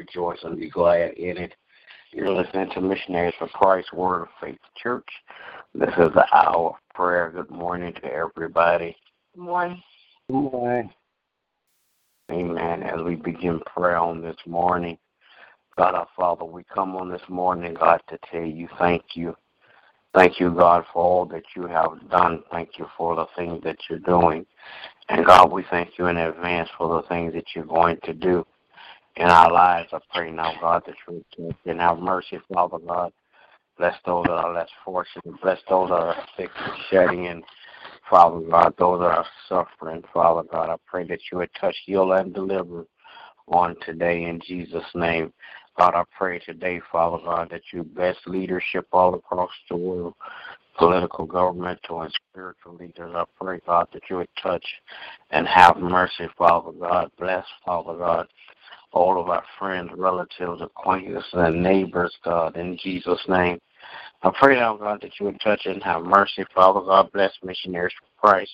Rejoice and be glad in it. You're listening to Missionaries for Christ Word of Faith Church. This is the hour of prayer. Good morning to everybody. Good morning. Good morning. Amen. As we begin prayer on this morning, God our Father, we come on this morning, God, to tell you thank you. Thank you, God, for all that you have done. Thank you for the things that you're doing. And God, we thank you in advance for the things that you're going to do in our lives. I pray now, God, that you can have mercy, Father God. Bless those that are less fortunate. Bless those that are sick and shedding. And Father God, those that are suffering, Father God, I pray that you would touch, heal, and deliver on today in Jesus' name. God, I pray today, Father God, that you bless leadership all across the world, political, governmental, and spiritual leaders. I pray, God, that you would touch and have mercy, Father God. Bless, Father God, all of our friends, relatives, acquaintances, and neighbors, God, in Jesus' name. I pray now, God, that you would touch and have mercy, Father God. Bless missionaries for Christ.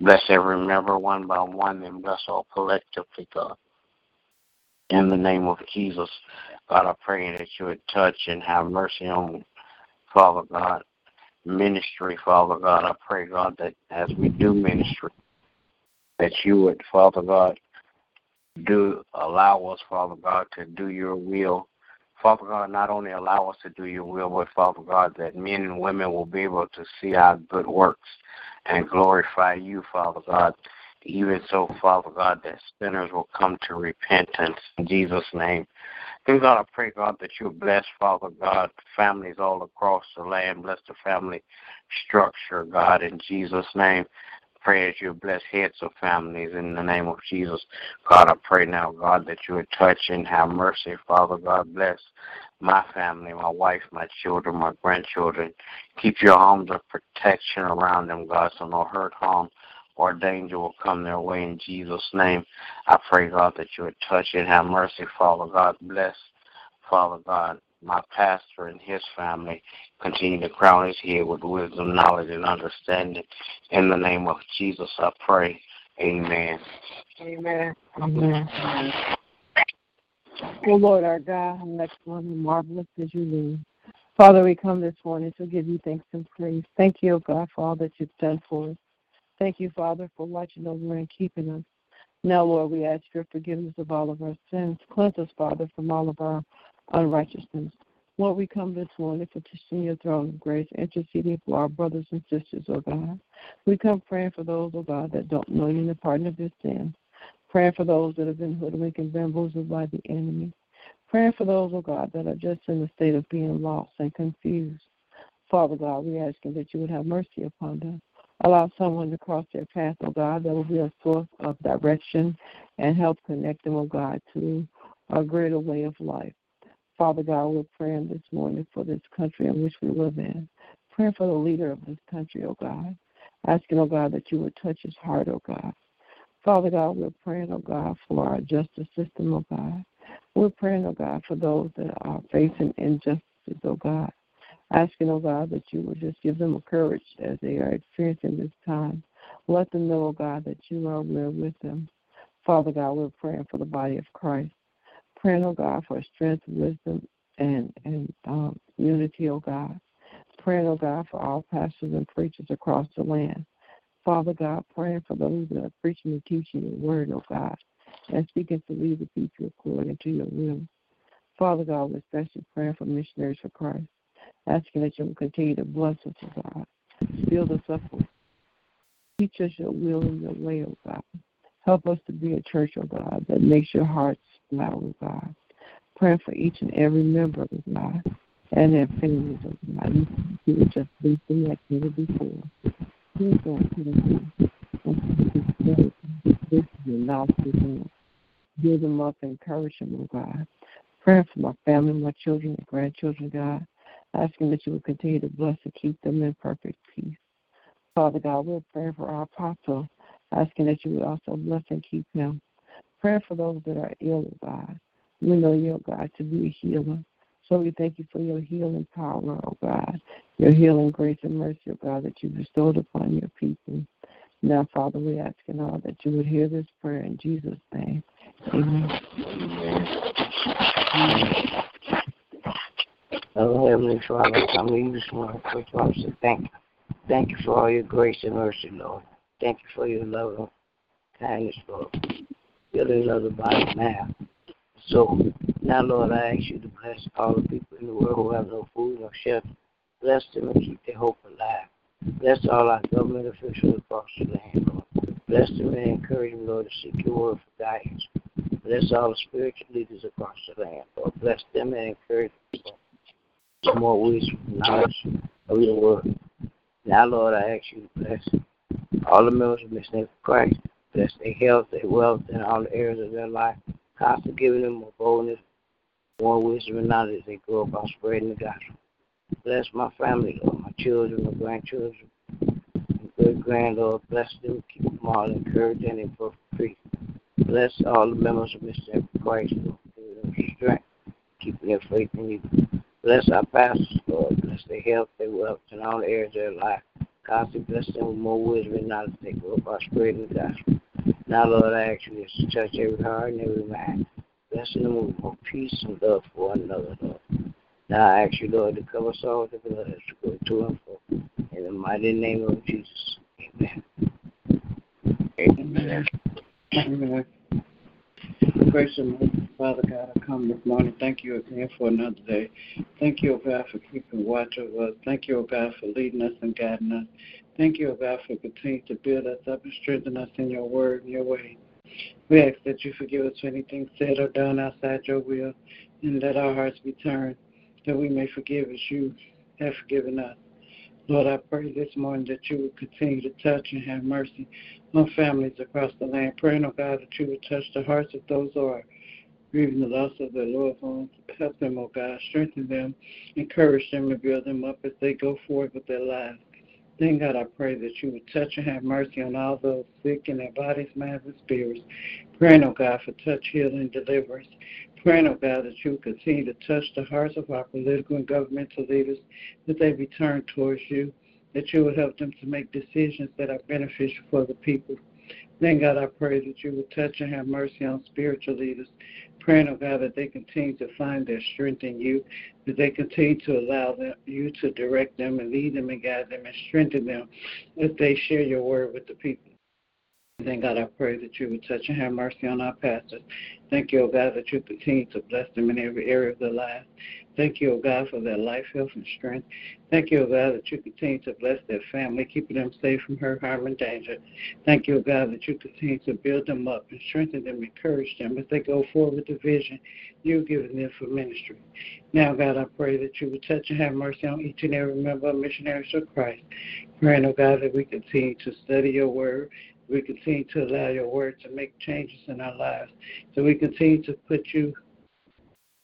Bless every member one by one, and bless all collectively, God. In the name of Jesus, God, I pray that you would touch and have mercy on, Father God, ministry, Father God. I pray, God, that as we do ministry, that you would, Father God, do allow us, Father God, to do your will. Father God, not only allow us to do your will, but Father God, that men and women will be able to see our good works and glorify you, Father God. Even so, Father God, that sinners will come to repentance in Jesus' name. And God, I pray, God, that you bless, Father God, families all across the land. Bless the family structure, God, in Jesus' name. Pray as you bless heads of families in the name of Jesus. God, I pray now, God, that you would touch and have mercy. Father God, bless my family, my wife, my children, my grandchildren. Keep your arms of protection around them, God, so no hurt, harm, or danger will come their way in Jesus' name. I pray, God, that you would touch and have mercy, Father God. Bless, Father God, my pastor and his family. Continue to crown his head with wisdom, knowledge, and understanding. In the name of Jesus, I pray. Amen. Amen. Amen. Oh Lord our God, how excellent and marvelous is your name. Father, we come this morning to give you thanks and praise. Thank you, oh God, for all that you've done for us. Thank you, Father, for watching over and keeping us. Now, Lord, we ask your forgiveness of all of our sins. Cleanse us, Father, from all of our unrighteousness. Lord, we come this morning to petitioning your throne of grace, interceding for our brothers and sisters, oh God. We come praying for those, oh God, that don't know you in the pardon of their sins. Praying for those that have been hoodwinked and bamboozled by the enemy. Praying for those, oh God, that are just in the state of being lost and confused. Father God, we ask that you would have mercy upon them. Allow someone to cross their path, oh God, that will be a source of direction and help connect them, oh God, to a greater way of life. Father God, we're praying this morning for this country in which we live in. Praying for the leader of this country, oh God. Asking, oh God, that you would touch his heart, oh God. Father God, we're praying, oh God, for our justice system, oh God. We're praying, oh God, for those that are facing injustices, oh God asking, oh God, that you would just give them courage as they are experiencing this time. Let them know, oh God, that you are with them. Father God, we're praying for the body of Christ. Praying, oh God, for strength, wisdom, and, and um, unity, oh God. Praying, oh God, for all pastors and preachers across the land. Father God, praying for those that are preaching and teaching your word, oh God, and speaking to lead the people according to your will. Father God, we're especially praying for missionaries for Christ asking that you will continue to bless us, oh God. Build us up. Teach us your will and your way, oh God. Help us to be a church, oh God, that makes your hearts smile, oh God. Praying for each and every member, oh God, and their families, oh God. You would just be them like never before. This is your last build oh them up, and encourage them, oh God. Praying for my family, my children, and grandchildren, God. Asking that you will continue to bless and keep them in perfect peace. Father God, we're praying for our apostle, asking that you would also bless and keep him. Praying for those that are ill, God. We know you're God to be a healer. So we thank you for your healing power, oh God, your healing grace and mercy, oh God, that you bestowed upon your people. Now, Father, we ask in all that you would hear this prayer in Jesus' name. Amen. Oh, Heavenly Father, come to you this morning. First of all, say thank you. Thank you for all your grace and mercy, Lord. Thank you for your love and kindness, Lord. Healing of the body now. So, now, Lord, I ask you to bless all the people in the world who have no food, no shelter. Bless them and keep their hope alive. Bless all our government officials across the land, Lord. Bless them and encourage them, Lord, to seek your word for guidance. Bless all the spiritual leaders across the land, Lord. Bless them and encourage them, Lord. More wisdom, knowledge of your word. Now, Lord, I ask you to bless all the members of Missionary Christ. Bless their health, their wealth, and all the areas of their life. Constantly giving them more boldness, more wisdom and knowledge as they grow on spreading the gospel. Bless my family, Lord, my children, my grandchildren, and good grand, Lord. Bless them, keep them all encouraged and in perfect. Bless all the members of Mr. Christ, Lord. Give them strength, keeping their faith in you. Bless our pastors, Lord. Bless their health, their wealth, and all the areas of their life. Constantly bless them with more wisdom and knowledge as they grow on spreading the gospel. Now, Lord, I ask you to touch every heart and every mind. Bless them with more peace and love for one another, Lord. Now I ask you, Lord, to cover us all with the blood as we go to and fro. In the mighty name of Jesus. Amen. Amen. Amen. Gracious Father God, I come this morning. Thank you again for another day. Thank you, O God, for keeping watch over us. Thank you, O God, for leading us and guiding us. Thank you, O God, for continuing to build us up and strengthen us in your word and your way. We ask that you forgive us for anything said or done outside your will, and let our hearts be turned, that we may forgive as you have forgiven us. Lord, I pray this morning that you would continue to touch and have mercy on families across the land. Praying, oh God, that you would touch the hearts of those who are grieving the loss of their loved ones. Help them, oh God. Strengthen them, encourage them, and build them up as they go forward with their lives. Then, God, I pray that you would touch and have mercy on all those sick in their bodies, minds, and spirits. Praying, oh God, for touch, healing, deliverance. Praying, oh God, that you would continue to touch the hearts of our political and governmental leaders, that they be turned towards you, that you would help them to make decisions that are beneficial for the people. Then, God, I pray that you would touch and have mercy on spiritual leaders. Praying, oh God, that they continue to find their strength in you, that they continue to allow them, you to direct them and lead them and guide them and strengthen them as they share your word with the people. Then, God, I pray that you would touch and have mercy on our pastors. Thank you, oh God, that you continue to bless them in every area of their lives. Thank you, O God, for their life, health, and strength. Thank you, O God, that you continue to bless their family, keeping them safe from hurt, harm, and danger. Thank you, O God, that you continue to build them up and strengthen them, encourage them as they go forward with the vision you've given them for ministry. Now, God, I pray that you would touch and have mercy on each and every member of Missionaries of Christ. Praying, O God, that we continue to study your word we continue to allow your word to make changes in our lives. So we continue to put you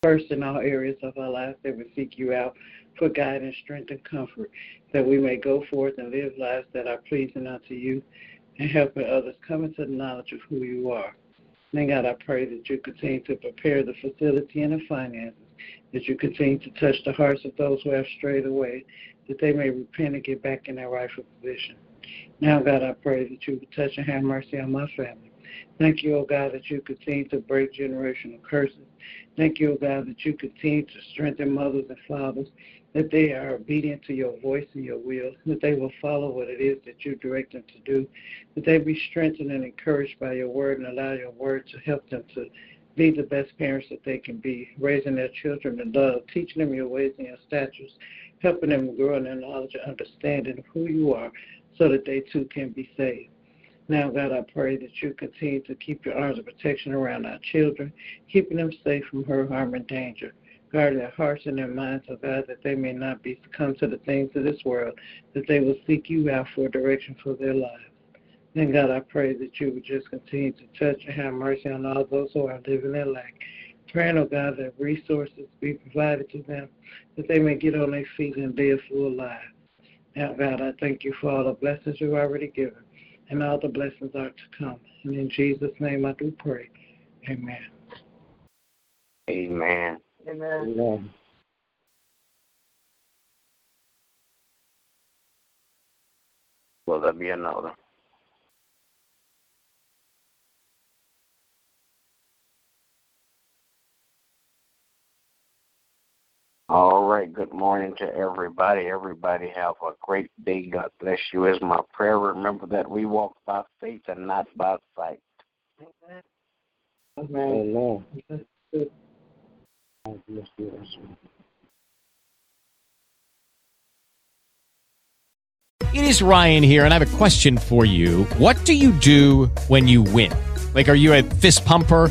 first in all areas of our lives, that we seek you out for guidance, strength, and comfort, that we may go forth and live lives that are pleasing unto you and helping others come into the knowledge of who you are. Then, God, I pray that you continue to prepare the facility and the finances, that you continue to touch the hearts of those who have strayed away, that they may repent and get back in their rightful position. Now, God, I pray that you would touch and have mercy on my family. Thank you, O oh God, that you continue to break generational curses. Thank you, O oh God, that you continue to strengthen mothers and fathers, that they are obedient to your voice and your will, that they will follow what it is that you direct them to do, that they be strengthened and encouraged by your word and allow your word to help them to be the best parents that they can be, raising their children in love, teaching them your ways and your statutes, helping them grow in their knowledge and understanding of who you are so that they too can be saved. Now, God, I pray that you continue to keep your arms of protection around our children, keeping them safe from hurt, harm, and danger. Guard their hearts and their minds, oh God, that they may not be succumb to the things of this world, that they will seek you out for direction for their lives. And God, I pray that you would just continue to touch and have mercy on all those who are living in lack. Praying, oh God, that resources be provided to them, that they may get on their feet and live a full lives. Now, God, I thank you for all the blessings you've already given, and all the blessings are to come. And in Jesus' name I do pray. Amen. Amen. Amen. Amen. Will there be another? All right. Good morning to everybody. Everybody have a great day. God bless you. Is my prayer. Remember that we walk by faith and not by sight. Amen. Amen. It is Ryan here, and I have a question for you. What do you do when you win? Like, are you a fist pumper?